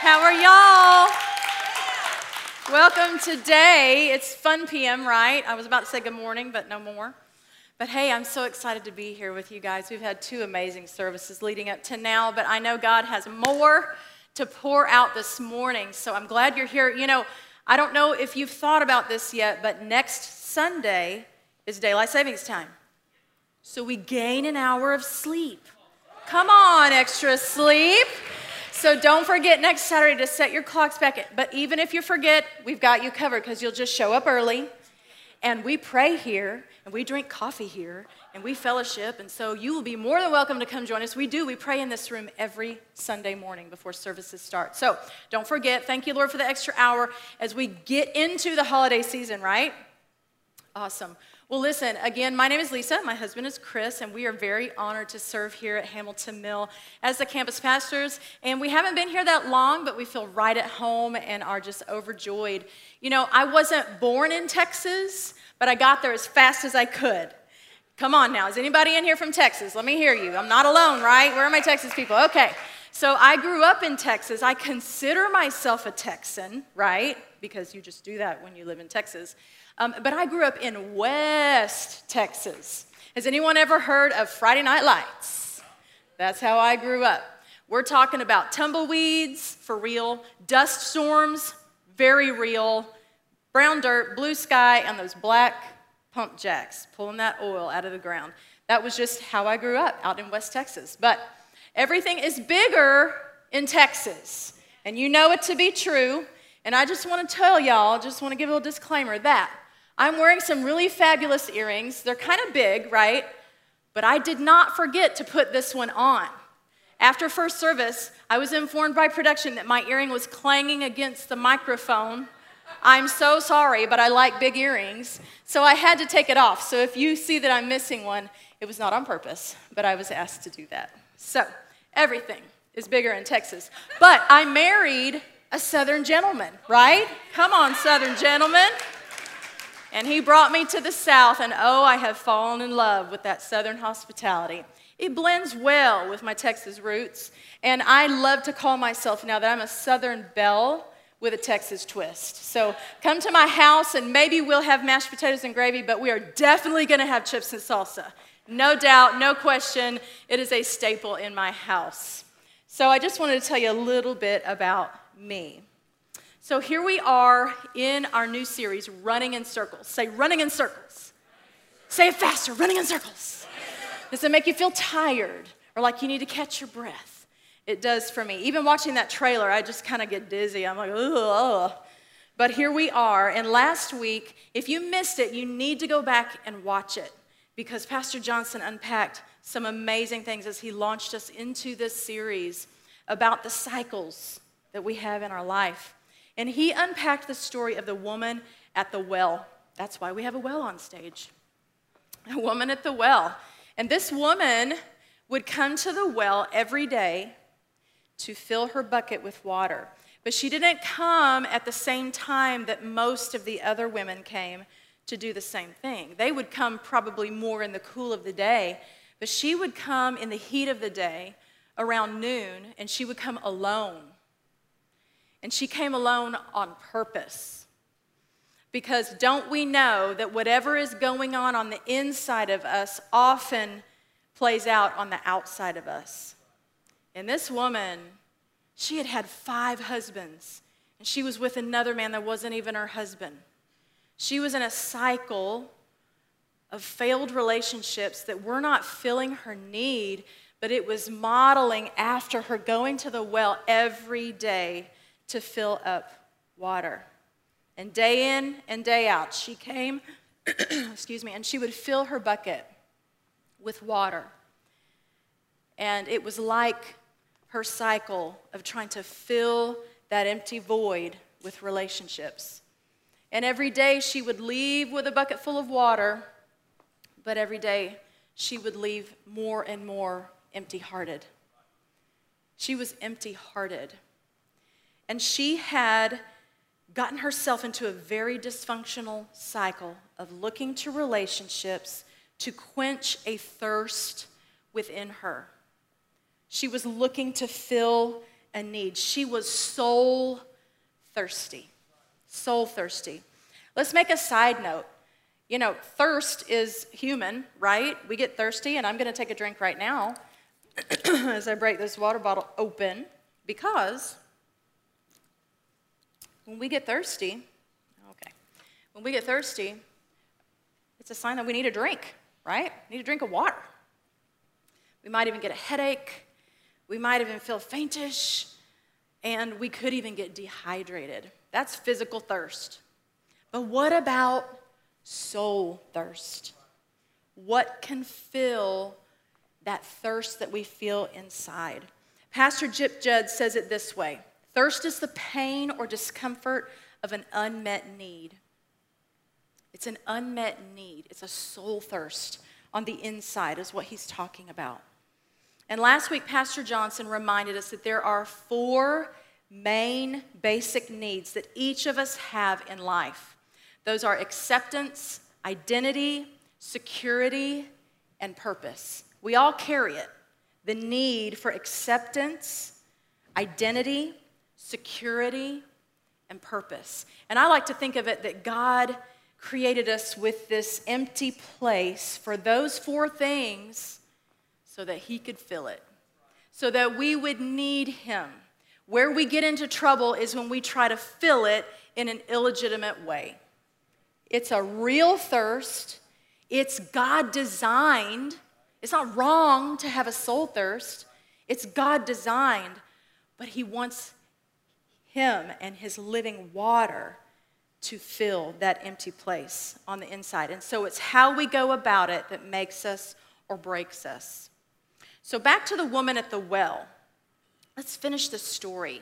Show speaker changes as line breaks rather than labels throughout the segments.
How are y'all? Welcome today. It's Fun PM, right? I was about to say good morning, but no more. But hey, I'm so excited to be here with you guys. We've had two amazing services leading up to now, but I know God has more to pour out this morning. So I'm glad you're here. You know, I don't know if you've thought about this yet, but next Sunday is daylight savings time. So we gain an hour of sleep. Come on, extra sleep. So don't forget next Saturday to set your clocks back. But even if you forget, we've got you covered because you'll just show up early and we pray here and we drink coffee here and we fellowship. And so you will be more than welcome to come join us. We do. We pray in this room every Sunday morning before services start. So don't forget. Thank you, Lord, for the extra hour as we get into the holiday season, right? Awesome. Well, listen, again, my name is Lisa. My husband is Chris, and we are very honored to serve here at Hamilton Mill as the campus pastors. And we haven't been here that long, but we feel right at home and are just overjoyed. You know, I wasn't born in Texas, but I got there as fast as I could. Come on now, is anybody in here from Texas? Let me hear you. I'm not alone, right? Where are my Texas people? Okay. So I grew up in Texas. I consider myself a Texan, right? Because you just do that when you live in Texas. Um, but I grew up in West Texas. Has anyone ever heard of Friday Night Lights? That's how I grew up. We're talking about tumbleweeds, for real, dust storms, very real, brown dirt, blue sky, and those black pump jacks pulling that oil out of the ground. That was just how I grew up out in West Texas. But everything is bigger in Texas, and you know it to be true. And I just want to tell y'all, just want to give a little disclaimer that I'm wearing some really fabulous earrings. They're kind of big, right? But I did not forget to put this one on. After first service, I was informed by production that my earring was clanging against the microphone. I'm so sorry, but I like big earrings. So I had to take it off. So if you see that I'm missing one, it was not on purpose, but I was asked to do that. So everything is bigger in Texas. But I married a Southern gentleman, right? Come on, Southern gentlemen. And he brought me to the South, and oh, I have fallen in love with that Southern hospitality. It blends well with my Texas roots, and I love to call myself now that I'm a Southern belle with a Texas twist. So come to my house, and maybe we'll have mashed potatoes and gravy, but we are definitely gonna have chips and salsa. No doubt, no question, it is a staple in my house. So I just wanted to tell you a little bit about me. So here we are in our new series, Running in Circles. Say, running in circles. Say it faster, running in circles. Does it make you feel tired or like you need to catch your breath? It does for me. Even watching that trailer, I just kind of get dizzy. I'm like, ugh. But here we are. And last week, if you missed it, you need to go back and watch it because Pastor Johnson unpacked some amazing things as he launched us into this series about the cycles that we have in our life. And he unpacked the story of the woman at the well. That's why we have a well on stage. A woman at the well. And this woman would come to the well every day to fill her bucket with water. But she didn't come at the same time that most of the other women came to do the same thing. They would come probably more in the cool of the day, but she would come in the heat of the day around noon, and she would come alone and she came alone on purpose. Because don't we know that whatever is going on on the inside of us often plays out on the outside of us? And this woman, she had had five husbands, and she was with another man that wasn't even her husband. She was in a cycle of failed relationships that were not filling her need, but it was modeling after her going to the well every day to fill up water. And day in and day out, she came, excuse me, and she would fill her bucket with water. And it was like her cycle of trying to fill that empty void with relationships. And every day she would leave with a bucket full of water, but every day she would leave more and more empty hearted. She was empty hearted. And she had gotten herself into a very dysfunctional cycle of looking to relationships to quench a thirst within her. She was looking to fill a need. She was soul thirsty. Soul thirsty. Let's make a side note. You know, thirst is human, right? We get thirsty, and I'm going to take a drink right now as I break this water bottle open because when we get thirsty, okay, when we get thirsty, it's a sign that we need a drink, right? We need a drink of water. We might even get a headache. We might even feel faintish. And we could even get dehydrated. That's physical thirst. But what about soul thirst? What can fill that thirst that we feel inside? Pastor Jip Judd says it this way Thirst is the pain or discomfort of an unmet need. It's an unmet need, it's a soul thirst on the inside, is what he's talking about. And last week, Pastor Johnson reminded us that there are four main basic needs that each of us have in life. Those are acceptance, identity, security, and purpose. We all carry it the need for acceptance, identity, security, and purpose. And I like to think of it that God created us with this empty place for those four things so that He could fill it, so that we would need Him. Where we get into trouble is when we try to fill it in an illegitimate way. It's a real thirst, it's God designed. It's not wrong to have a soul thirst, it's God designed, but He wants Him and His living water to fill that empty place on the inside. And so it's how we go about it that makes us or breaks us. So back to the woman at the well. Let's finish the story.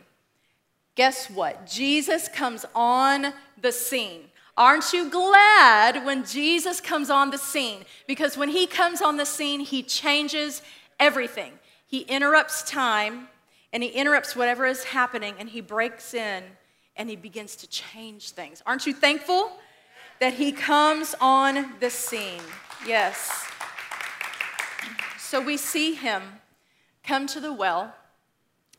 Guess what? Jesus comes on the scene. Aren't you glad when Jesus comes on the scene? Because when he comes on the scene, he changes everything. He interrupts time and he interrupts whatever is happening and he breaks in and he begins to change things. Aren't you thankful that he comes on the scene? Yes. So we see him come to the well,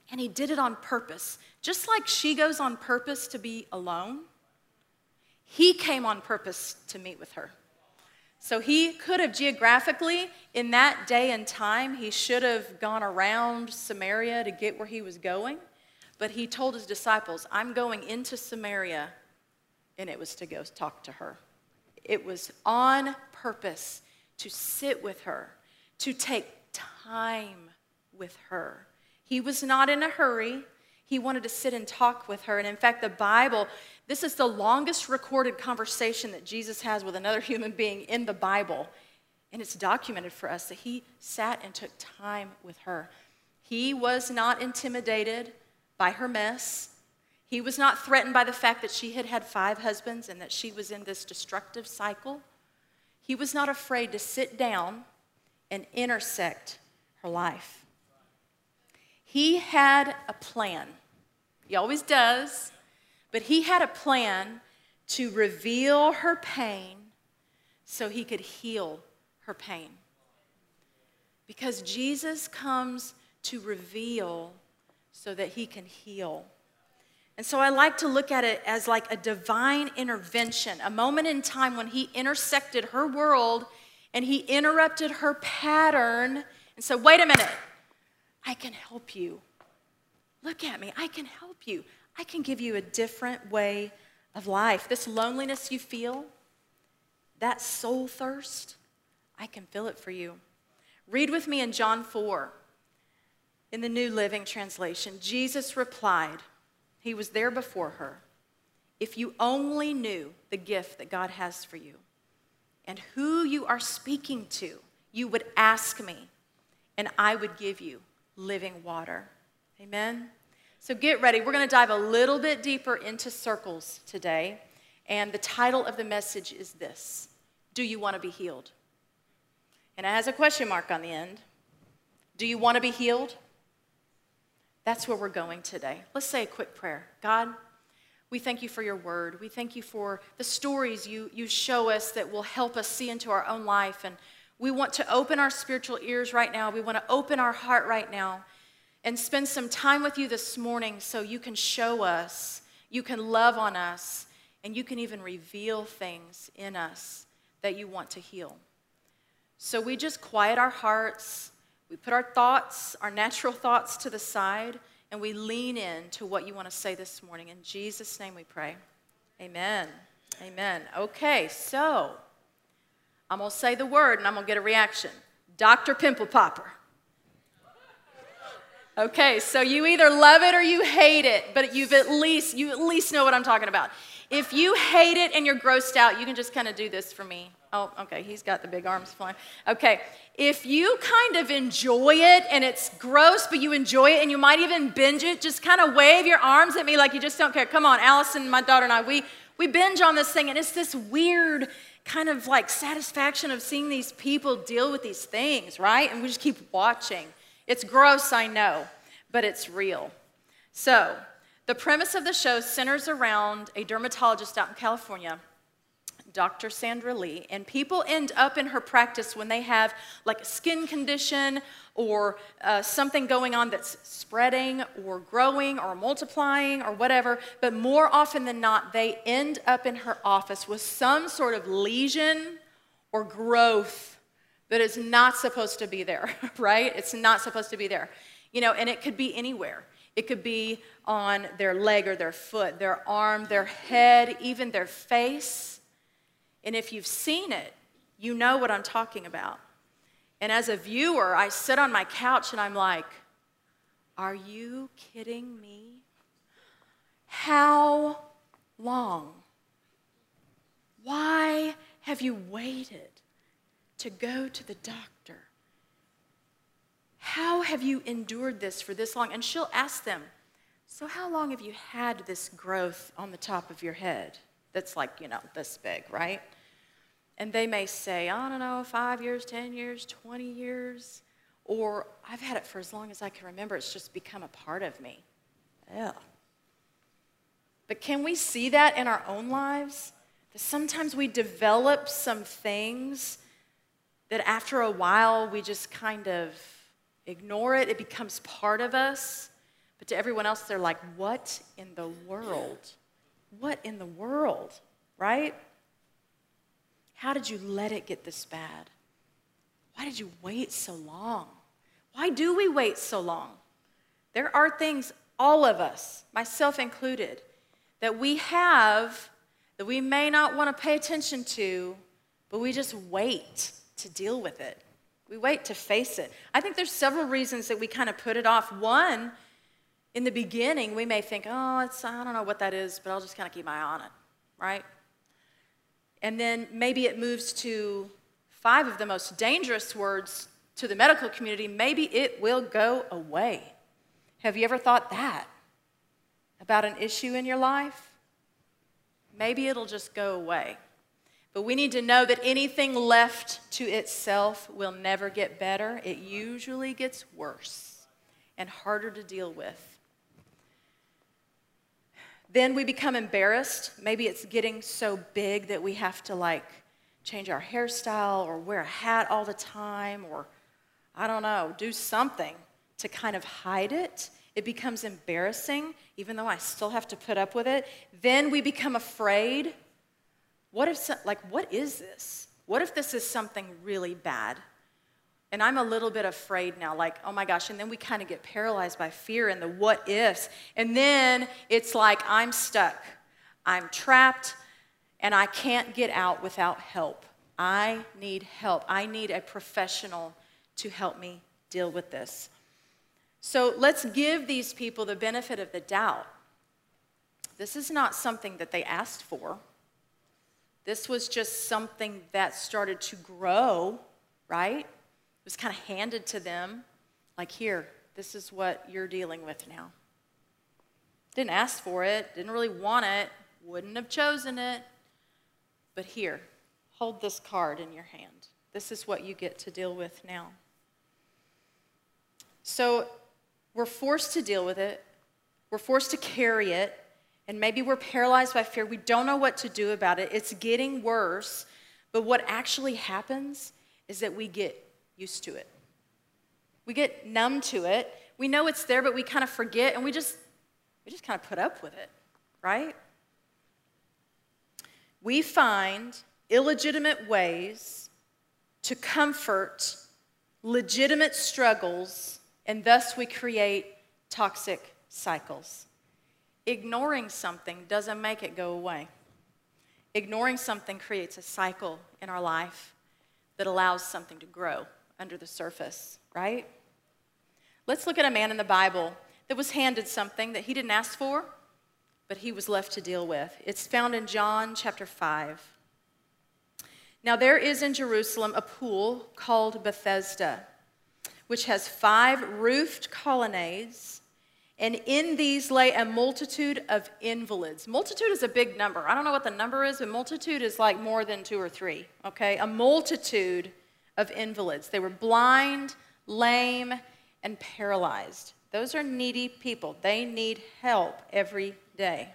and he did it on purpose. Just like she goes on purpose to be alone, he came on purpose to meet with her. So he could have geographically, in that day and time, he should have gone around Samaria to get where he was going. But he told his disciples, I'm going into Samaria, and it was to go talk to her. It was on purpose to sit with her, to take time with her. He was not in a hurry. He wanted to sit and talk with her. And in fact, the Bible, this is the longest recorded conversation that Jesus has with another human being in the Bible. And it's documented for us that he sat and took time with her. He was not intimidated by her mess. He was not threatened by the fact that she had had five husbands and that she was in this destructive cycle. He was not afraid to sit down and intersect her life. He had a plan. He always does, but he had a plan to reveal her pain so he could heal her pain. Because Jesus comes to reveal so that he can heal. And so I like to look at it as like a divine intervention, a moment in time when he intersected her world and he interrupted her pattern and said, Wait a minute, I can help you. Look at me, I can help you. I can give you a different way of life. This loneliness you feel, that soul thirst, I can fill it for you. Read with me in John 4 in the New Living Translation, Jesus replied, He was there before her. If you only knew the gift that God has for you and who you are speaking to, you would ask me, and I would give you living water. Amen? So get ready. We're going to dive a little bit deeper into circles today. And the title of the message is this Do you want to be healed? And it has a question mark on the end. Do you want to be healed? That's where we're going today. Let's say a quick prayer. God, we thank you for your word. We thank you for the stories you, you show us that will help us see into our own life. And we want to open our spiritual ears right now. We want to open our heart right now. And spend some time with you this morning so you can show us, you can love on us, and you can even reveal things in us that you want to heal. So we just quiet our hearts, we put our thoughts, our natural thoughts to the side, and we lean in to what you want to say this morning. In Jesus' name we pray. Amen. Amen. Okay, so I'm going to say the word and I'm going to get a reaction. Dr. Pimple Popper. Okay, so you either love it or you hate it, but you've at least you at least know what I'm talking about. If you hate it and you're grossed out, you can just kind of do this for me. Oh, okay, he's got the big arms flying. Okay, if you kind of enjoy it and it's gross, but you enjoy it and you might even binge it, just kind of wave your arms at me like you just don't care. Come on, Allison, my daughter, and I, we, we binge on this thing, and it's this weird kind of like satisfaction of seeing these people deal with these things, right? And we just keep watching. It's gross, I know, but it's real. So, the premise of the show centers around a dermatologist out in California, Dr. Sandra Lee, and people end up in her practice when they have like a skin condition or uh, something going on that's spreading or growing or multiplying or whatever. But more often than not, they end up in her office with some sort of lesion or growth that is not supposed to be there, right? It's not supposed to be there. You know, and it could be anywhere. It could be on their leg or their foot, their arm, their head, even their face. And if you've seen it, you know what I'm talking about. And as a viewer, I sit on my couch and I'm like, are you kidding me? How long? Why have you waited to go to the doctor? How have you endured this for this long? And she'll ask them, So, how long have you had this growth on the top of your head that's like, you know, this big, right? And they may say, I don't know, five years, 10 years, 20 years, or I've had it for as long as I can remember. It's just become a part of me. Yeah. But can we see that in our own lives? That sometimes we develop some things that after a while we just kind of ignore it, it becomes part of us. But to everyone else, they're like, what in the world? What in the world? Right? How did you let it get this bad? Why did you wait so long? Why do we wait so long? There are things, all of us, myself included, that we have that we may not want to pay attention to, but we just wait to deal with it. We wait to face it. I think there's several reasons that we kind of put it off. One, in the beginning, we may think, oh, it's, I don't know what that is, but I'll just kind of keep my eye on it, right? And then maybe it moves to five of the most dangerous words to the medical community. Maybe it will go away. Have you ever thought that about an issue in your life? Maybe it'll just go away. But we need to know that anything left to itself will never get better. It usually gets worse and harder to deal with. Then we become embarrassed. Maybe it's getting so big that we have to like change our hairstyle or wear a hat all the time or I don't know, do something to kind of hide it. It becomes embarrassing, even though I still have to put up with it. Then we become afraid what if, like, what is this? What if this is something really bad? And I'm a little bit afraid now, like, oh my gosh. And then we kind of get paralyzed by fear and the what ifs. And then it's like, I'm stuck, I'm trapped, and I can't get out without help. I need help. I need a professional to help me deal with this. So let's give these people the benefit of the doubt. This is not something that they asked for. This was just something that started to grow, right? It was kind of handed to them, like, here, this is what you're dealing with now. Didn't ask for it, didn't really want it, wouldn't have chosen it, but here, hold this card in your hand. This is what you get to deal with now. So we're forced to deal with it, we're forced to carry it, and maybe we're paralyzed by fear. We don't know what to do about it. It's getting worse. But what actually happens is that we get used to it. We get numb to it. We know it's there, but we kind of forget and we just we just kind of put up with it, right? We find illegitimate ways to comfort legitimate struggles, and thus we create toxic cycles. Ignoring something doesn't make it go away. Ignoring something creates a cycle in our life that allows something to grow under the surface, right? Let's look at a man in the Bible that was handed something that he didn't ask for, but he was left to deal with. It's found in John chapter 5. Now, there is in Jerusalem a pool called Bethesda, which has five roofed colonnades, and in these lay a multitude of invalids. Multitude is a big number. I don't know what the number is, but multitude is like more than two or three, okay? A multitude of invalids. They were blind, lame, and paralyzed. Those are needy people. They need help every day.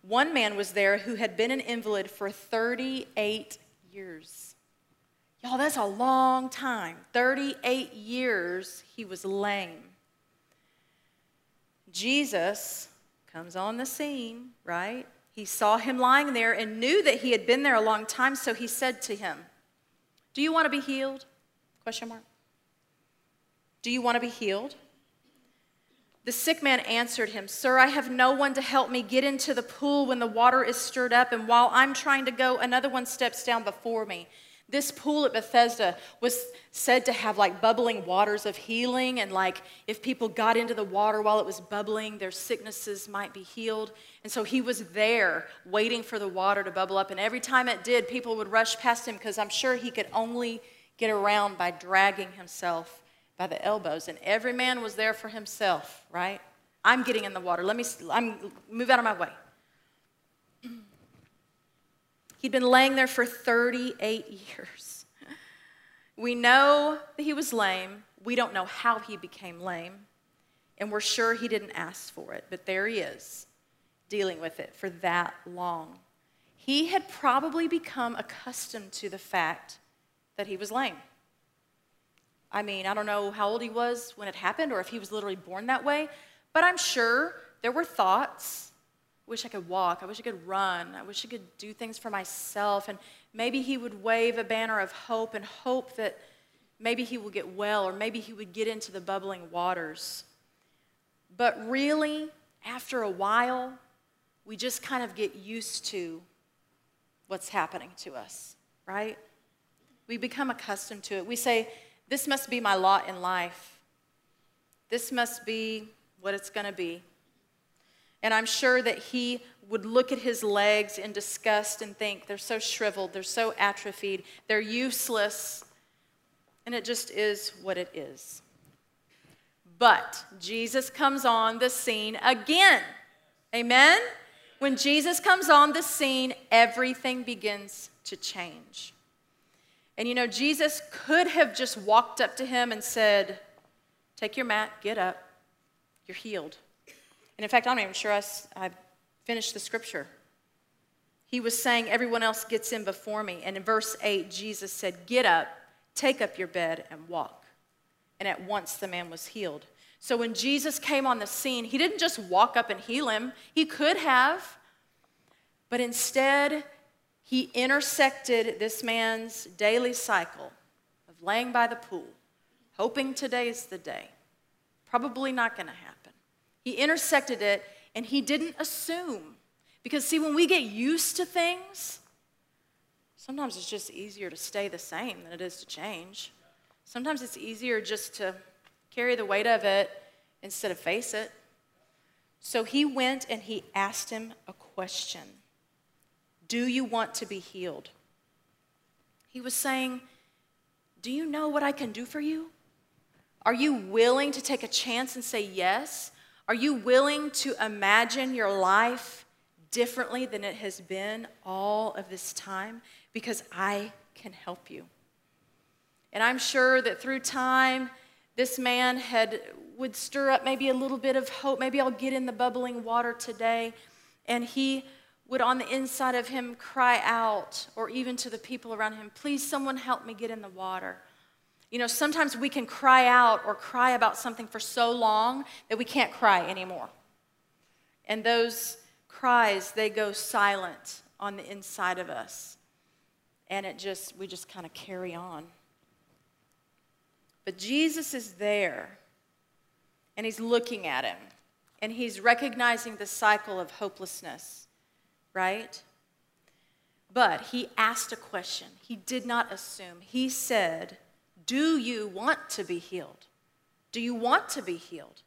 One man was there who had been an invalid for 38 years. Y'all, that's a long time. 38 years he was lame. Jesus comes on the scene, right? He saw him lying there and knew that he had been there a long time, so he said to him, "Do you want to be healed?" Question mark. Do you want to be healed? The sick man answered him, Sir, I have no one to help me get into the pool when the water is stirred up, and while I'm trying to go, another one steps down before me. This pool at Bethesda was said to have like bubbling waters of healing, and like if people got into the water while it was bubbling, their sicknesses might be healed. And so he was there waiting for the water to bubble up, and every time it did, people would rush past him because I'm sure he could only get around by dragging himself by the elbows, and every man was there for himself, right? I'm getting in the water. Let me I'm, move out of my way. He'd been laying there for 38 years. We know that he was lame. We don't know how he became lame. And we're sure he didn't ask for it, but there he is, dealing with it for that long. He had probably become accustomed to the fact that he was lame. I mean, I don't know how old he was when it happened or if he was literally born that way, but I'm sure there were thoughts. Wish I could walk. I wish I could run. I wish I could do things for myself. And maybe he would wave a banner of hope and hope that maybe he would get well or maybe he would get into the bubbling waters. But really, after a while, we just kind of get used to what's happening to us, right? We become accustomed to it. We say, this must be my lot in life. This must be what it's going to be. And I'm sure that he would look at his legs in disgust and think, they're so shriveled, they're so atrophied, they're useless. And it just is what it is. But Jesus comes on the scene again. Amen? When Jesus comes on the scene, everything begins to change. And you know, Jesus could have just walked up to him and said, Take your mat, get up, you're healed. And in fact, I'm not even sure I, I finished the scripture. He was saying, Everyone else gets in before me. And in verse 8, Jesus said, Get up, take up your bed, and walk. And at once the man was healed. So when Jesus came on the scene, he didn't just walk up and heal him, he could have, but instead, he intersected this man's daily cycle of laying by the pool, hoping today's the day. Probably not going to happen. He intersected it and he didn't assume. Because, see, when we get used to things, sometimes it's just easier to stay the same than it is to change. Sometimes it's easier just to carry the weight of it instead of face it. So he went and he asked him a question do you want to be healed? He was saying, Do you know what I can do for you? Are you willing to take a chance and say yes? Are you willing to imagine your life differently than it has been all of this time? Because I can help you. And I'm sure that through time, this man had would stir up maybe a little bit of hope. Maybe I'll get in the bubbling water today. And he would on the inside of him cry out, or even to the people around him, Please, someone help me get in the water. You know, sometimes we can cry out or cry about something for so long that we can't cry anymore. And those cries, they go silent on the inside of us. And it just, we just kind of carry on. But Jesus is there, and he's looking at him, and he's recognizing the cycle of hopelessness, right? But he asked a question. He did not assume. He said, Do you want to be healed? Do you want to be healed?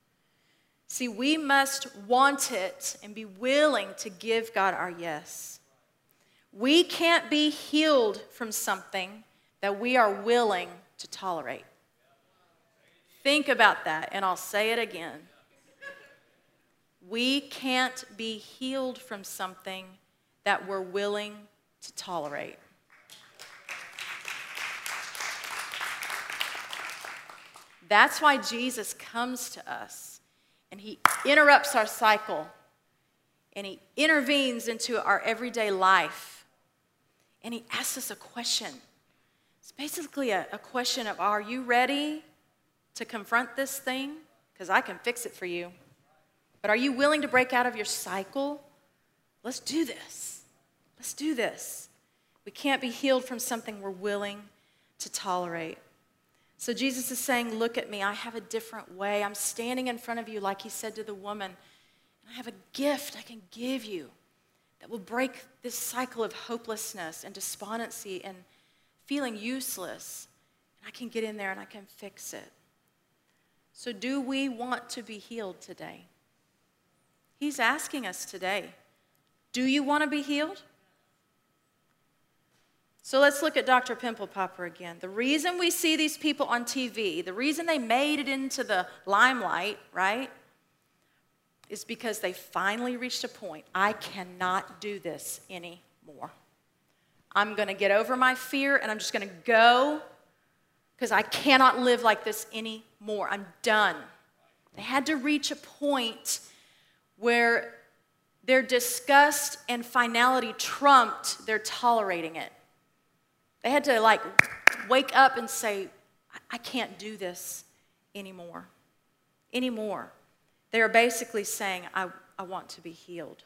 See, we must want it and be willing to give God our yes. We can't be healed from something that we are willing to tolerate. Think about that, and I'll say it again. We can't be healed from something that we're willing to tolerate. That's why Jesus comes to us and he interrupts our cycle and he intervenes into our everyday life and he asks us a question. It's basically a, a question of Are you ready to confront this thing? Because I can fix it for you. But are you willing to break out of your cycle? Let's do this. Let's do this. We can't be healed from something we're willing to tolerate. So Jesus is saying, Look at me. I have a different way. I'm standing in front of you, like he said to the woman. I have a gift I can give you that will break this cycle of hopelessness and despondency and feeling useless. And I can get in there and I can fix it. So, do we want to be healed today? He's asking us today Do you want to be healed? So let's look at Dr. Pimple Popper again. The reason we see these people on TV, the reason they made it into the limelight, right, is because they finally reached a point I cannot do this anymore. I'm going to get over my fear and I'm just going to go because I cannot live like this anymore. I'm done. They had to reach a point where their disgust and finality trumped their tolerating it. They had to like wake up and say, I can't do this anymore. Anymore. They are basically saying, I, I want to be healed.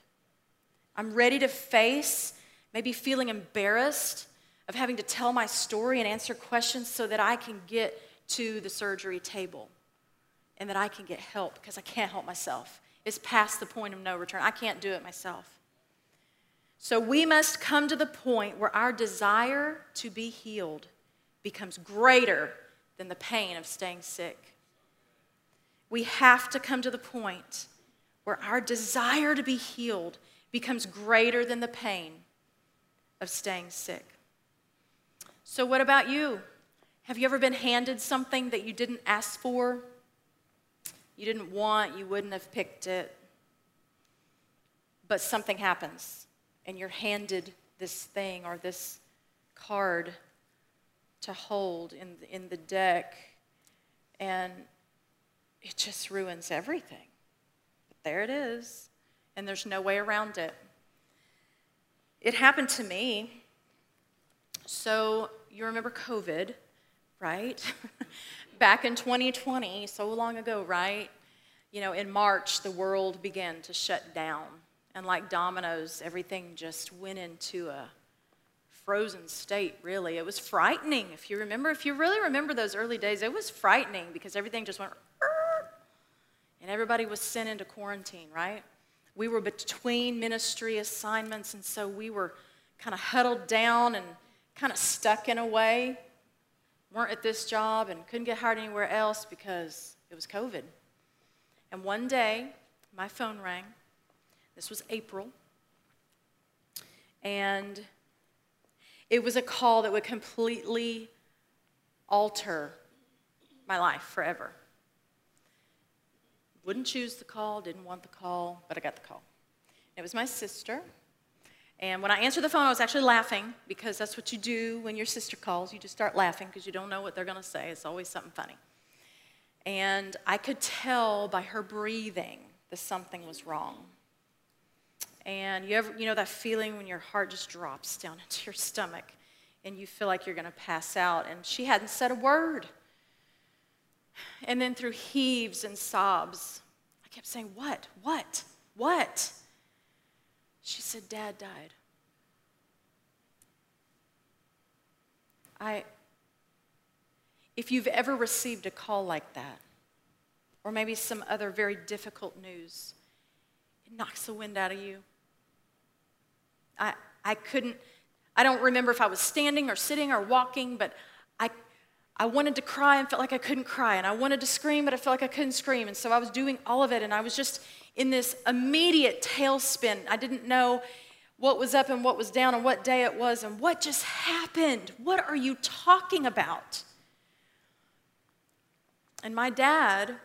I'm ready to face maybe feeling embarrassed of having to tell my story and answer questions so that I can get to the surgery table and that I can get help because I can't help myself. It's past the point of no return. I can't do it myself. So we must come to the point where our desire to be healed becomes greater than the pain of staying sick. We have to come to the point where our desire to be healed becomes greater than the pain of staying sick. So, what about you? Have you ever been handed something that you didn't ask for? You didn't want, you wouldn't have picked it, but something happens and you're handed this thing or this card to hold in, in the deck, and it just ruins everything. But there it is, and there's no way around it. It happened to me. So, you remember COVID, right? Back in 2020, so long ago, right? You know, in March, the world began to shut down and like dominoes, everything just went into a frozen state, really. It was frightening. If you remember, if you really remember those early days, it was frightening because everything just went, and everybody was sent into quarantine, right? We were between ministry assignments, and so we were kind of huddled down and kind of stuck in a way. Weren't at this job and couldn't get hired anywhere else because it was COVID. And one day, my phone rang this was April. And it was a call that would completely alter my life forever. Wouldn't choose the call, didn't want the call, but I got the call. It was my sister. And when I answered the phone, I was actually laughing because that's what you do when your sister calls. You just start laughing because you don't know what they're going to say. It's always something funny. And I could tell by her breathing that something was wrong. And you ever, you know that feeling when your heart just drops down into your stomach and you feel like you're going to pass out. And she hadn't said a word. And then through heaves and sobs, I kept saying, What? What? What? She said, Dad died. I, if you've ever received a call like that, or maybe some other very difficult news, it knocks the wind out of you. I, I couldn't, I don't remember if I was standing or sitting or walking, but I, I wanted to cry and felt like I couldn't cry. And I wanted to scream, but I felt like I couldn't scream. And so I was doing all of it. And I was just in this immediate tailspin. I didn't know what was up and what was down and what day it was and what just happened. What are you talking about? And my dad,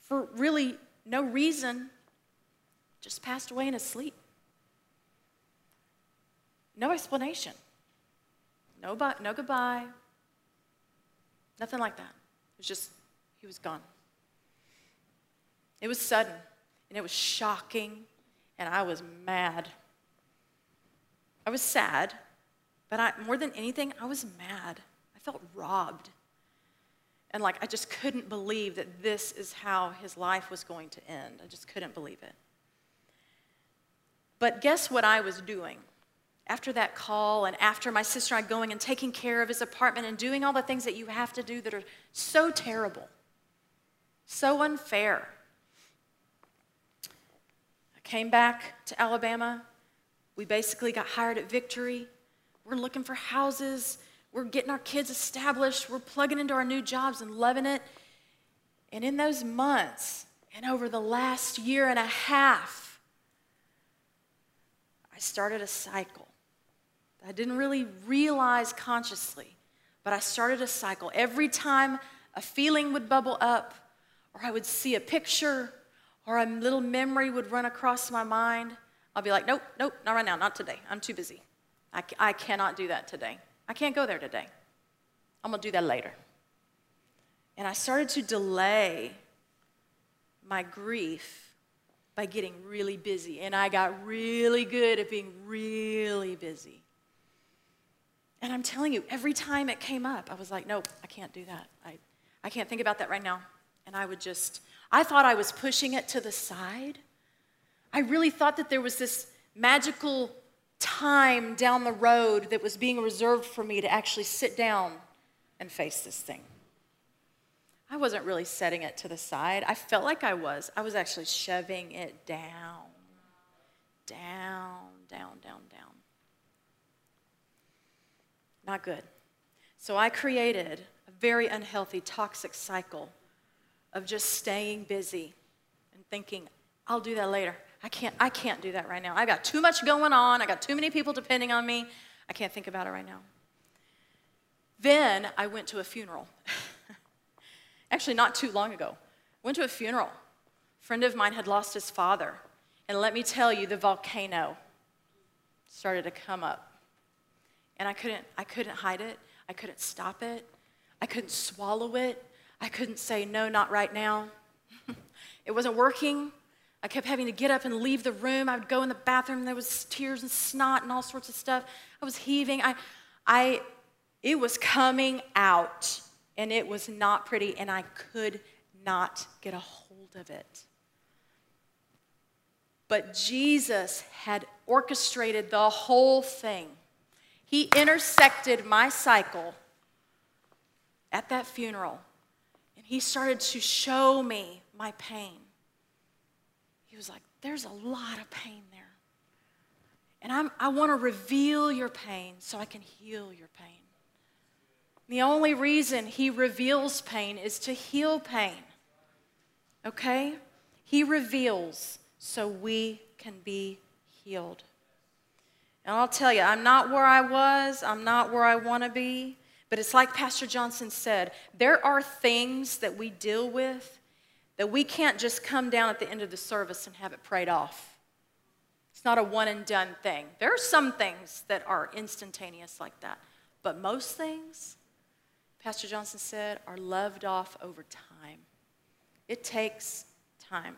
for really no reason, just passed away in his sleep. No explanation. No, bu- no goodbye. Nothing like that. It was just, he was gone. It was sudden, and it was shocking, and I was mad. I was sad, but I, more than anything, I was mad. I felt robbed. And like, I just couldn't believe that this is how his life was going to end. I just couldn't believe it. But guess what I was doing? After that call and after my sister and I going and taking care of his apartment and doing all the things that you have to do that are so terrible, so unfair. I came back to Alabama. We basically got hired at Victory. We're looking for houses. We're getting our kids established. We're plugging into our new jobs and loving it. And in those months and over the last year and a half, I started a cycle I didn't really realize consciously, but I started a cycle. Every time a feeling would bubble up, or I would see a picture, or a little memory would run across my mind, I'll be like, nope, nope, not right now, not today. I'm too busy. I, I cannot do that today. I can't go there today. I'm gonna do that later. And I started to delay my grief by getting really busy. And I got really good at being really busy. And I'm telling you, every time it came up, I was like, nope, I can't do that. I, I can't think about that right now. And I would just, I thought I was pushing it to the side. I really thought that there was this magical time down the road that was being reserved for me to actually sit down and face this thing. I wasn't really setting it to the side. I felt like I was. I was actually shoving it down, down, down, down, down. Not good. So I created a very unhealthy, toxic cycle of just staying busy and thinking, I'll do that later. I can't, I can't do that right now. I got too much going on. I got too many people depending on me. I can't think about it right now. Then I went to a funeral. Actually, not too long ago. Went to a funeral. A friend of mine had lost his father. And let me tell you, the volcano started to come up and I couldn't, I couldn't hide it. I couldn't stop it. I couldn't swallow it. I couldn't say, no, not right now. it wasn't working. I kept having to get up and leave the room. I would go in the bathroom, there was tears and snot and all sorts of stuff. I was heaving. I, I, it was coming out, and it was not pretty, and I could not get a hold of it. But Jesus had orchestrated the whole thing. He intersected my cycle at that funeral, and he started to show me my pain. He was like, There's a lot of pain there. And I'm, I want to reveal your pain so I can heal your pain. The only reason he reveals pain is to heal pain. Okay? He reveals so we can be healed. And I'll tell you, I'm not where I was, I'm not where I want to be, but it's like Pastor Johnson said there are things that we deal with that we can't just come down at the end of the service and have it prayed off. It's not a one and done thing. There are some things that are instantaneous like that, but most things, Pastor Johnson said, are loved off over time. It takes time.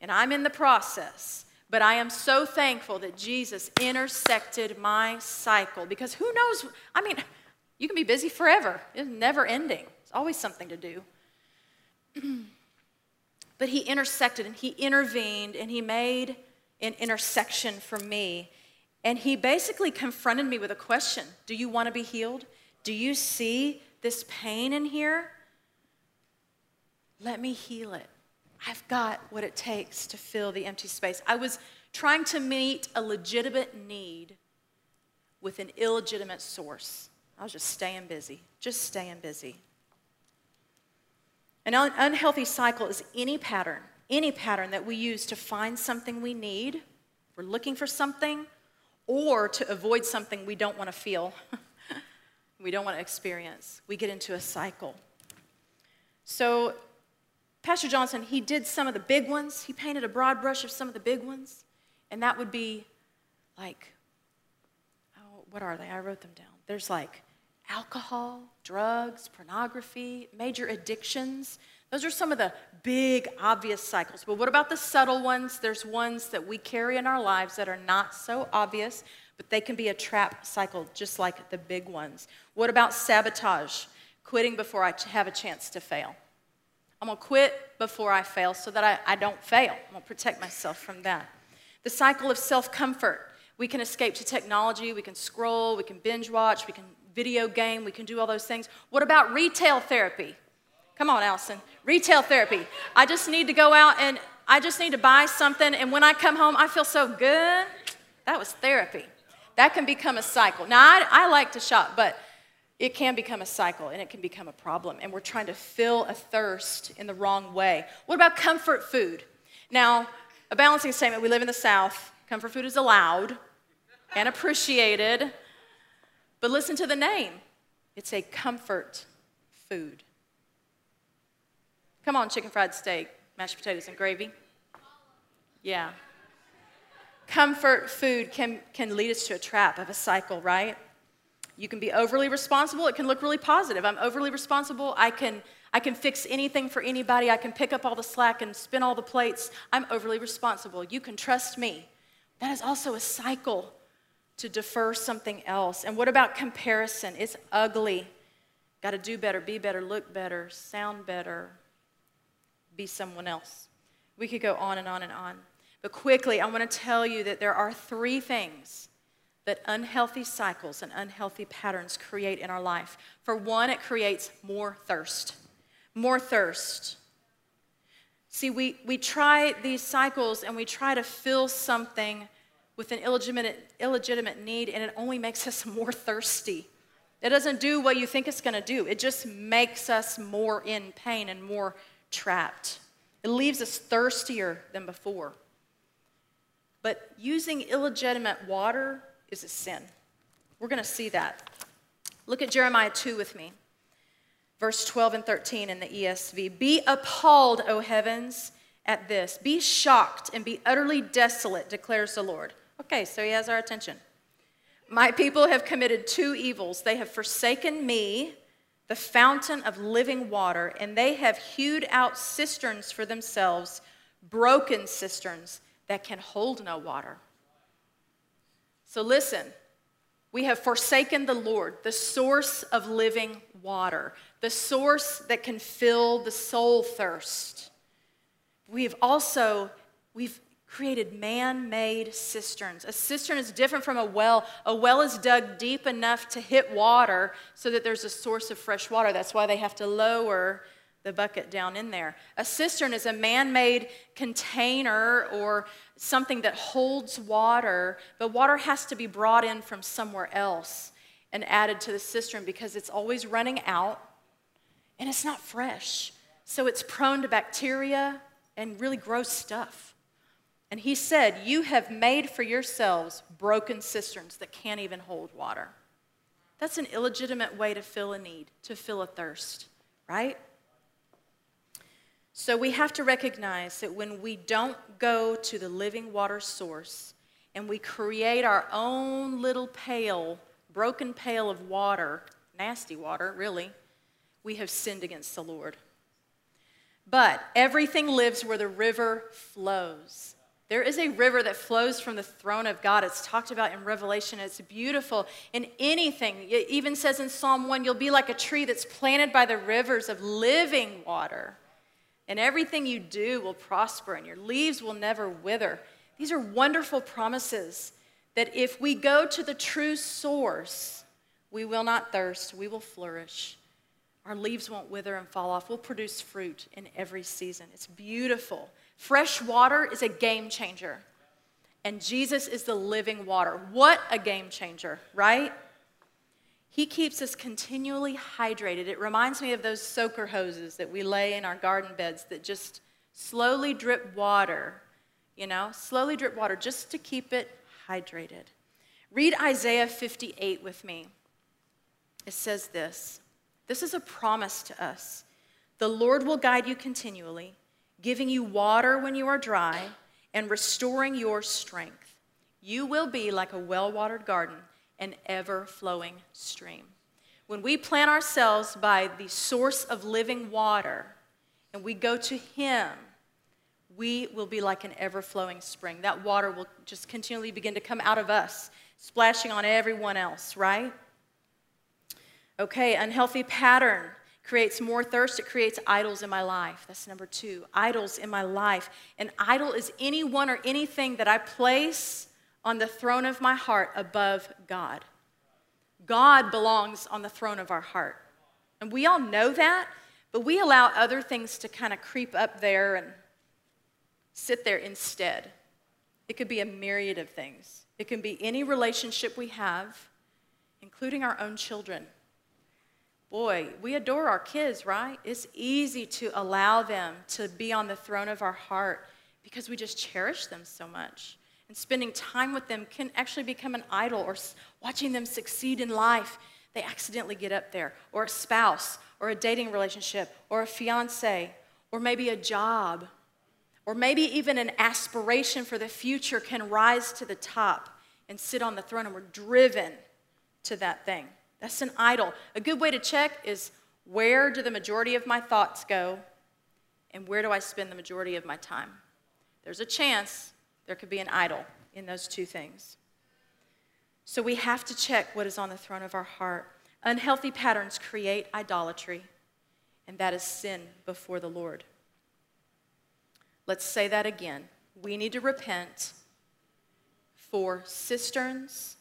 And I'm in the process but I am so thankful that Jesus intersected my cycle because who knows? I mean, you can be busy forever, it's never ending, it's always something to do. but he intersected and he intervened and he made an intersection for me. And he basically confronted me with a question Do you want to be healed? Do you see this pain in here? Let me heal it. I've got what it takes to fill the empty space. I was trying to meet a legitimate need with an illegitimate source. I was just staying busy, just staying busy. An un- unhealthy cycle is any pattern, any pattern that we use to find something we need, we're looking for something, or to avoid something we don't want to feel, we don't want to experience. We get into a cycle. So, Pastor Johnson, he did some of the big ones. He painted a broad brush of some of the big ones. And that would be like, oh, what are they? I wrote them down. There's like alcohol, drugs, pornography, major addictions. Those are some of the big, obvious cycles. But what about the subtle ones? There's ones that we carry in our lives that are not so obvious, but they can be a trap cycle, just like the big ones. What about sabotage? Quitting before I have a chance to fail. I'm gonna quit before I fail so that I, I don't fail. I'm gonna protect myself from that. The cycle of self comfort. We can escape to technology, we can scroll, we can binge watch, we can video game, we can do all those things. What about retail therapy? Come on, Allison. Retail therapy. I just need to go out and I just need to buy something, and when I come home, I feel so good. That was therapy. That can become a cycle. Now, I, I like to shop, but it can become a cycle and it can become a problem. And we're trying to fill a thirst in the wrong way. What about comfort food? Now, a balancing statement we live in the South, comfort food is allowed and appreciated. But listen to the name it's a comfort food. Come on, chicken fried steak, mashed potatoes, and gravy. Yeah. Comfort food can, can lead us to a trap of a cycle, right? You can be overly responsible. It can look really positive. I'm overly responsible. I can, I can fix anything for anybody. I can pick up all the slack and spin all the plates. I'm overly responsible. You can trust me. That is also a cycle to defer something else. And what about comparison? It's ugly. Got to do better, be better, look better, sound better, be someone else. We could go on and on and on. But quickly, I want to tell you that there are three things that unhealthy cycles and unhealthy patterns create in our life. For one, it creates more thirst. More thirst. See, we, we try these cycles and we try to fill something with an illegitimate, illegitimate need, and it only makes us more thirsty. It doesn't do what you think it's going to do, it just makes us more in pain and more trapped. It leaves us thirstier than before. But using illegitimate water is a sin. We're going to see that. Look at Jeremiah 2 with me. Verse 12 and 13 in the ESV. Be appalled, O heavens, at this. Be shocked and be utterly desolate, declares the Lord. Okay, so he has our attention. My people have committed two evils. They have forsaken me, the fountain of living water, and they have hewed out cisterns for themselves, broken cisterns that can hold no water. So listen, we have forsaken the Lord, the source of living water, the source that can fill the soul thirst. We have also we've created man made cisterns. A cistern is different from a well. A well is dug deep enough to hit water so that there's a source of fresh water. That's why they have to lower the bucket down in there. A cistern is a man made container or something that holds water, but water has to be brought in from somewhere else and added to the cistern because it's always running out and it's not fresh. So it's prone to bacteria and really gross stuff. And he said, You have made for yourselves broken cisterns that can't even hold water. That's an illegitimate way to fill a need, to fill a thirst, right? So we have to recognize that when we don't go to the living water source and we create our own little pail, broken pail of water, nasty water, really, we have sinned against the Lord. But everything lives where the river flows. There is a river that flows from the throne of God. It's talked about in Revelation. It's beautiful. In anything, it even says in Psalm 1 you'll be like a tree that's planted by the rivers of living water. And everything you do will prosper, and your leaves will never wither. These are wonderful promises that if we go to the true source, we will not thirst, we will flourish. Our leaves won't wither and fall off. We'll produce fruit in every season. It's beautiful. Fresh water is a game changer. And Jesus is the living water. What a game changer, right? He keeps us continually hydrated. It reminds me of those soaker hoses that we lay in our garden beds that just slowly drip water, you know, slowly drip water just to keep it hydrated. Read Isaiah 58 with me. It says this this is a promise to us. The Lord will guide you continually, giving you water when you are dry and restoring your strength. You will be like a well watered garden an ever flowing stream. When we plant ourselves by the source of living water and we go to Him, we will be like an ever flowing spring. That water will just continually begin to come out of us, splashing on everyone else, right? Okay, unhealthy pattern creates more thirst. It creates idols in my life. That's number two. Idols in my life. An idol is anyone or anything that I place on the throne of my heart above God. God belongs on the throne of our heart. And we all know that, but we allow other things to kind of creep up there and sit there instead. It could be a myriad of things. It can be any relationship we have, including our own children. Boy, we adore our kids, right? It's easy to allow them to be on the throne of our heart because we just cherish them so much and spending time with them can actually become an idol or watching them succeed in life. They accidentally get up there. Or a spouse or a dating relationship or a fiance or maybe a job or maybe even an aspiration for the future can rise to the top and sit on the throne and we're driven to that thing. That's an idol. A good way to check is where do the majority of my thoughts go? And where do i spend the majority of my time? There's a chance there could be an idol in those two things. So we have to check what is on the throne of our heart. Unhealthy patterns create idolatry, and that is sin before the Lord. Let's say that again. We need to repent for cisterns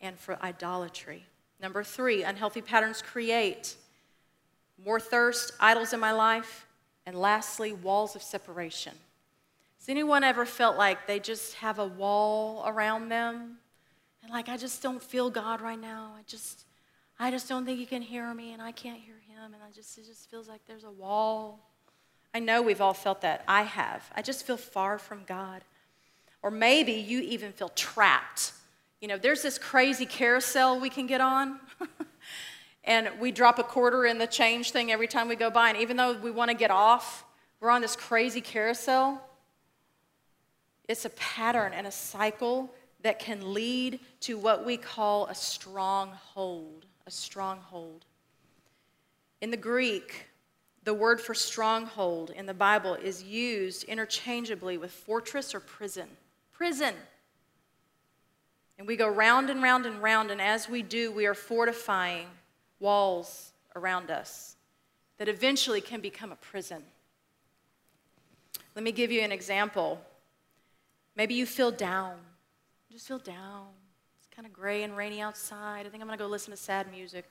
and for idolatry. Number three, unhealthy patterns create more thirst, idols in my life, and lastly, walls of separation. Has anyone ever felt like they just have a wall around them? And like, I just don't feel God right now. I just, I just don't think He can hear me, and I can't hear Him. And I just, it just feels like there's a wall. I know we've all felt that. I have. I just feel far from God. Or maybe you even feel trapped. You know, there's this crazy carousel we can get on. and we drop a quarter in the change thing every time we go by. And even though we want to get off, we're on this crazy carousel. It's a pattern and a cycle that can lead to what we call a stronghold. A stronghold. In the Greek, the word for stronghold in the Bible is used interchangeably with fortress or prison. Prison. And we go round and round and round, and as we do, we are fortifying walls around us that eventually can become a prison. Let me give you an example. Maybe you feel down. You just feel down. It's kind of gray and rainy outside. I think I'm going to go listen to sad music.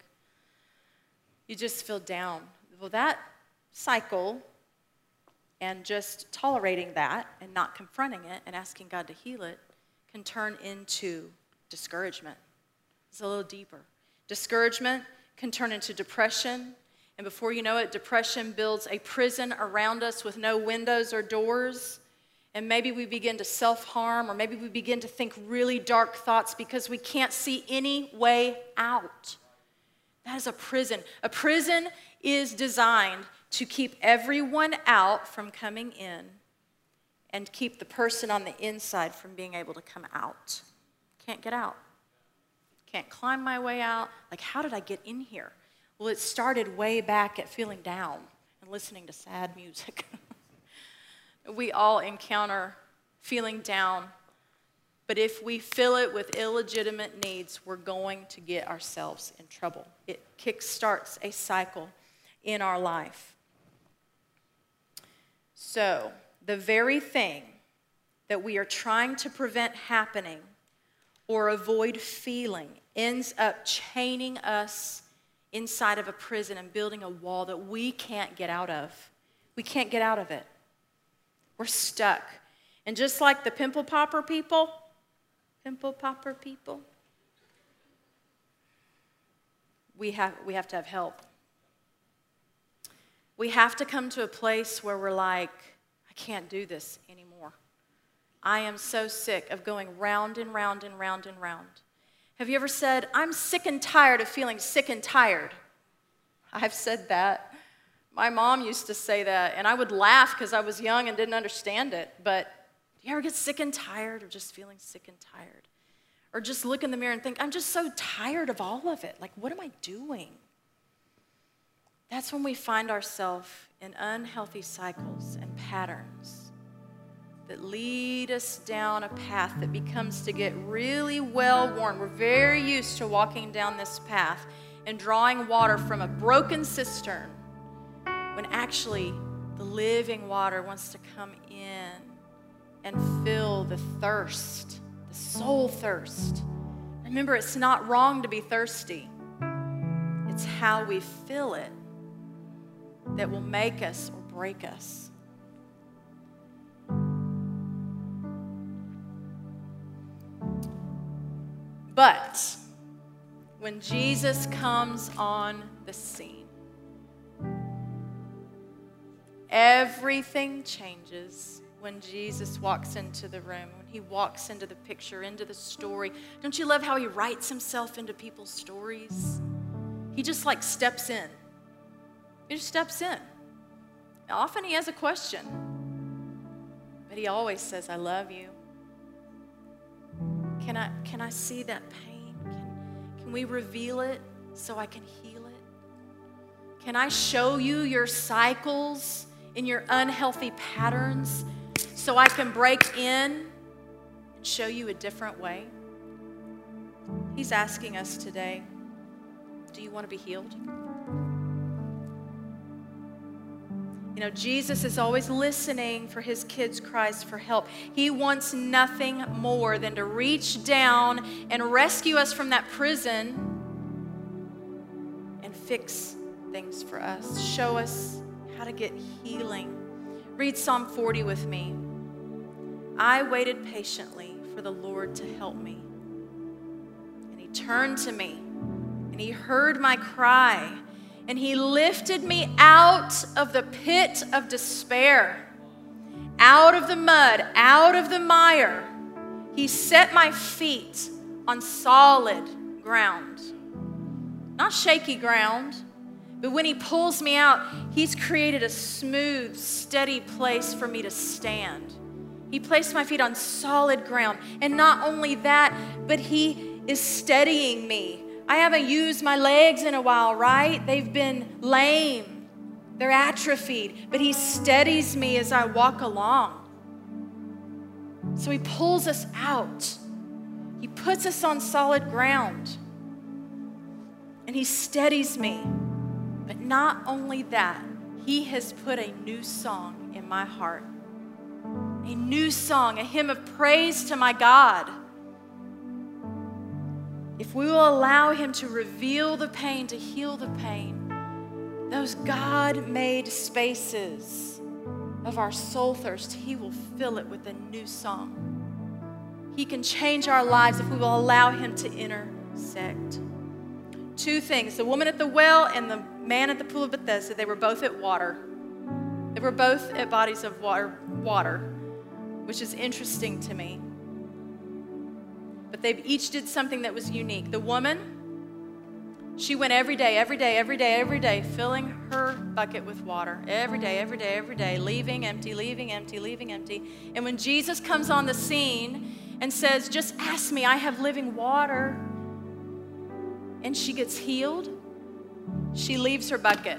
You just feel down. Well, that cycle and just tolerating that and not confronting it and asking God to heal it can turn into discouragement. It's a little deeper. Discouragement can turn into depression. And before you know it, depression builds a prison around us with no windows or doors and maybe we begin to self harm, or maybe we begin to think really dark thoughts because we can't see any way out. That is a prison. A prison is designed to keep everyone out from coming in and keep the person on the inside from being able to come out. Can't get out. Can't climb my way out. Like, how did I get in here? Well, it started way back at feeling down and listening to sad music. we all encounter feeling down. But if we fill it with illegitimate needs, we're going to get ourselves in trouble. It kickstarts a cycle in our life. So, the very thing that we are trying to prevent happening or avoid feeling ends up chaining us inside of a prison and building a wall that we can't get out of. We can't get out of it. We're stuck. And just like the pimple popper people, pimple popper people, we have, we have to have help. We have to come to a place where we're like, I can't do this anymore. I am so sick of going round and round and round and round. Have you ever said, I'm sick and tired of feeling sick and tired? I've said that. My mom used to say that, and I would laugh because I was young and didn't understand it. But do you ever get sick and tired of just feeling sick and tired? Or just look in the mirror and think, I'm just so tired of all of it. Like, what am I doing? That's when we find ourselves in unhealthy cycles and patterns that lead us down a path that becomes to get really well worn. We're very used to walking down this path and drawing water from a broken cistern when actually the living water wants to come in and fill the thirst, the soul thirst. Remember, it's not wrong to be thirsty, it's how we fill it that will make us or break us. But when Jesus comes on the scene, everything changes when Jesus walks into the room, when he walks into the picture, into the story. Don't you love how he writes himself into people's stories? He just like steps in. He just steps in. Often he has a question, but he always says, I love you. Can I, can I see that pain? Can we reveal it so I can heal it? Can I show you your cycles in your unhealthy patterns so I can break in and show you a different way? He's asking us today do you want to be healed? You know, Jesus is always listening for his kids' cries for help. He wants nothing more than to reach down and rescue us from that prison and fix things for us, show us how to get healing. Read Psalm 40 with me. I waited patiently for the Lord to help me. And he turned to me and he heard my cry and he lifted me out of the pit of despair, out of the mud, out of the mire. He set my feet on solid ground, not shaky ground. But when he pulls me out, he's created a smooth, steady place for me to stand. He placed my feet on solid ground. And not only that, but he is steadying me I haven't used my legs in a while, right? They've been lame, they're atrophied, but He steadies me as I walk along. So He pulls us out, He puts us on solid ground, and He steadies me. But not only that, He has put a new song in my heart. A new song, a hymn of praise to my God if we will allow Him to reveal the pain, to heal the pain, those God made spaces of our soul thirst, He will fill it with a new song. He can change our lives if we will allow Him to intersect. Two things the woman at the well and the man at the pool of Bethesda, they were both at water. They were both at bodies of water, water which is interesting to me but they each did something that was unique. The woman, she went every day, every day, every day, every day, filling her bucket with water. Every day, every day, every day, leaving empty, leaving empty, leaving empty. And when Jesus comes on the scene and says, Just ask me, I have living water, and she gets healed, she leaves her bucket.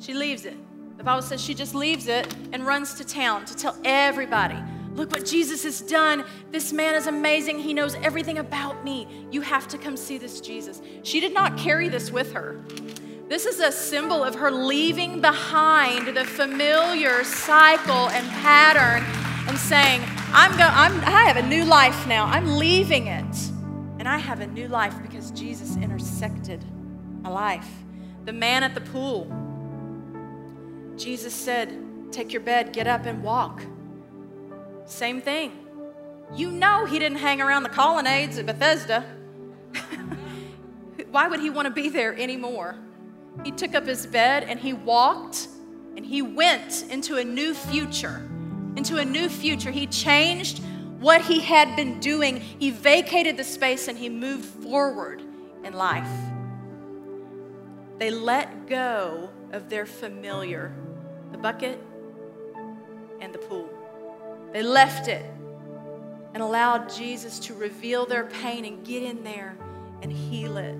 She leaves it. The Bible says she just leaves it and runs to town to tell everybody. Look what Jesus has done. This man is amazing. He knows everything about me. You have to come see this Jesus. She did not carry this with her. This is a symbol of her leaving behind the familiar cycle and pattern and saying, I'm go- I'm, I have a new life now. I'm leaving it. And I have a new life because Jesus intersected my life. The man at the pool, Jesus said, Take your bed, get up, and walk. Same thing. You know he didn't hang around the colonnades at Bethesda. Why would he want to be there anymore? He took up his bed and he walked and he went into a new future. Into a new future. He changed what he had been doing. He vacated the space and he moved forward in life. They let go of their familiar, the bucket and the pool. They left it and allowed Jesus to reveal their pain and get in there and heal it.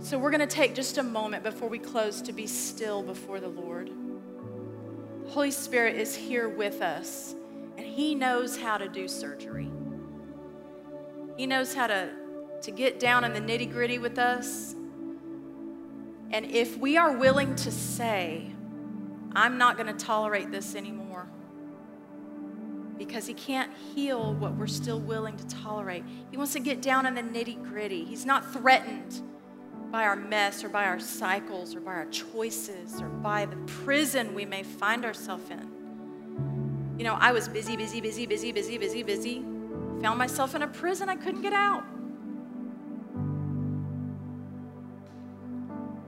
So, we're going to take just a moment before we close to be still before the Lord. Holy Spirit is here with us, and He knows how to do surgery. He knows how to, to get down in the nitty gritty with us. And if we are willing to say, I'm not going to tolerate this anymore, because He can't heal what we're still willing to tolerate. He wants to get down in the nitty gritty. He's not threatened by our mess or by our cycles or by our choices or by the prison we may find ourselves in. You know, I was busy, busy, busy, busy, busy, busy, busy. Found myself in a prison I couldn't get out.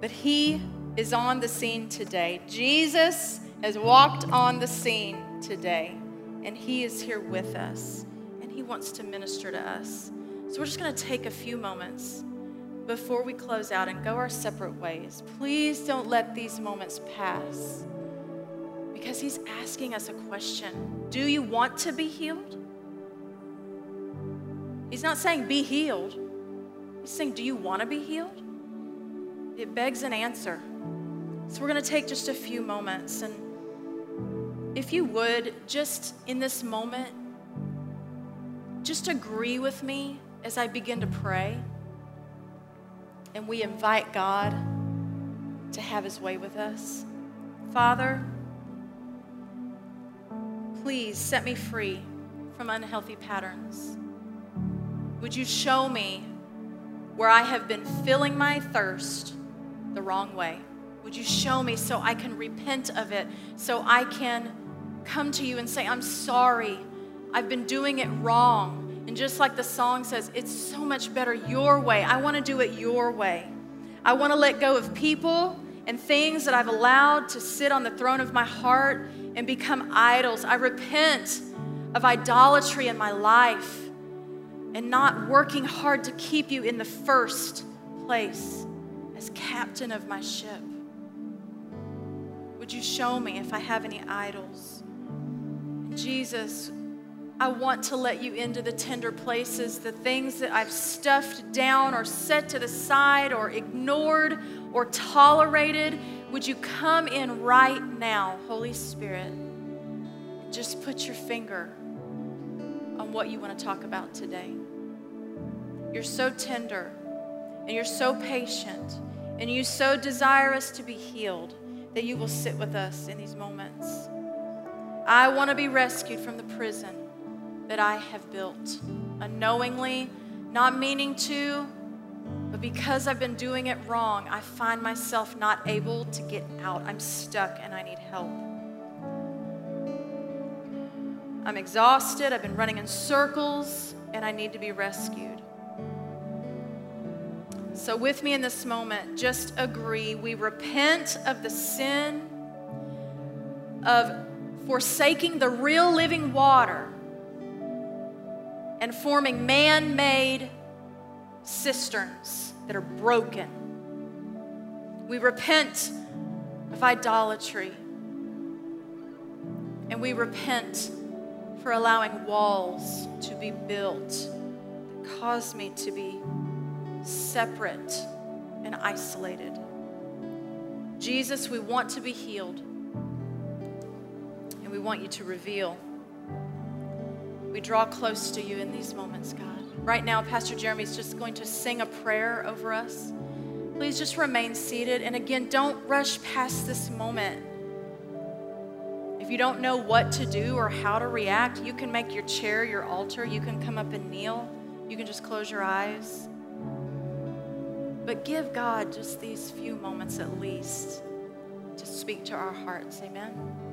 But He is on the scene today. Jesus has walked on the scene today, and He is here with us, and He wants to minister to us. So we're just going to take a few moments before we close out and go our separate ways, please don't let these moments pass because He's asking us a question Do you want to be healed? He's not saying be healed, He's saying, Do you want to be healed? It begs an answer. So we're going to take just a few moments. And if you would, just in this moment, just agree with me as I begin to pray and we invite God to have his way with us. Father, please set me free from unhealthy patterns. Would you show me where I have been filling my thirst the wrong way? Would you show me so I can repent of it, so I can come to you and say, I'm sorry, I've been doing it wrong. And just like the song says, it's so much better your way. I want to do it your way. I want to let go of people and things that I've allowed to sit on the throne of my heart and become idols. I repent of idolatry in my life and not working hard to keep you in the first place as captain of my ship. Would you show me if I have any idols? Jesus, I want to let you into the tender places, the things that I've stuffed down or set to the side or ignored or tolerated. Would you come in right now, Holy Spirit? Just put your finger on what you want to talk about today. You're so tender and you're so patient and you so desire us to be healed that you will sit with us in these moments. I want to be rescued from the prison that I have built unknowingly, not meaning to, but because I've been doing it wrong, I find myself not able to get out. I'm stuck and I need help. I'm exhausted, I've been running in circles, and I need to be rescued. So, with me in this moment, just agree we repent of the sin of forsaking the real living water and forming man made cisterns that are broken. We repent of idolatry. And we repent for allowing walls to be built that cause me to be separate and isolated. Jesus, we want to be healed. And we want you to reveal we draw close to you in these moments, God. Right now, Pastor Jeremy is just going to sing a prayer over us. Please just remain seated. And again, don't rush past this moment. If you don't know what to do or how to react, you can make your chair your altar. You can come up and kneel. You can just close your eyes. But give God just these few moments at least to speak to our hearts. Amen.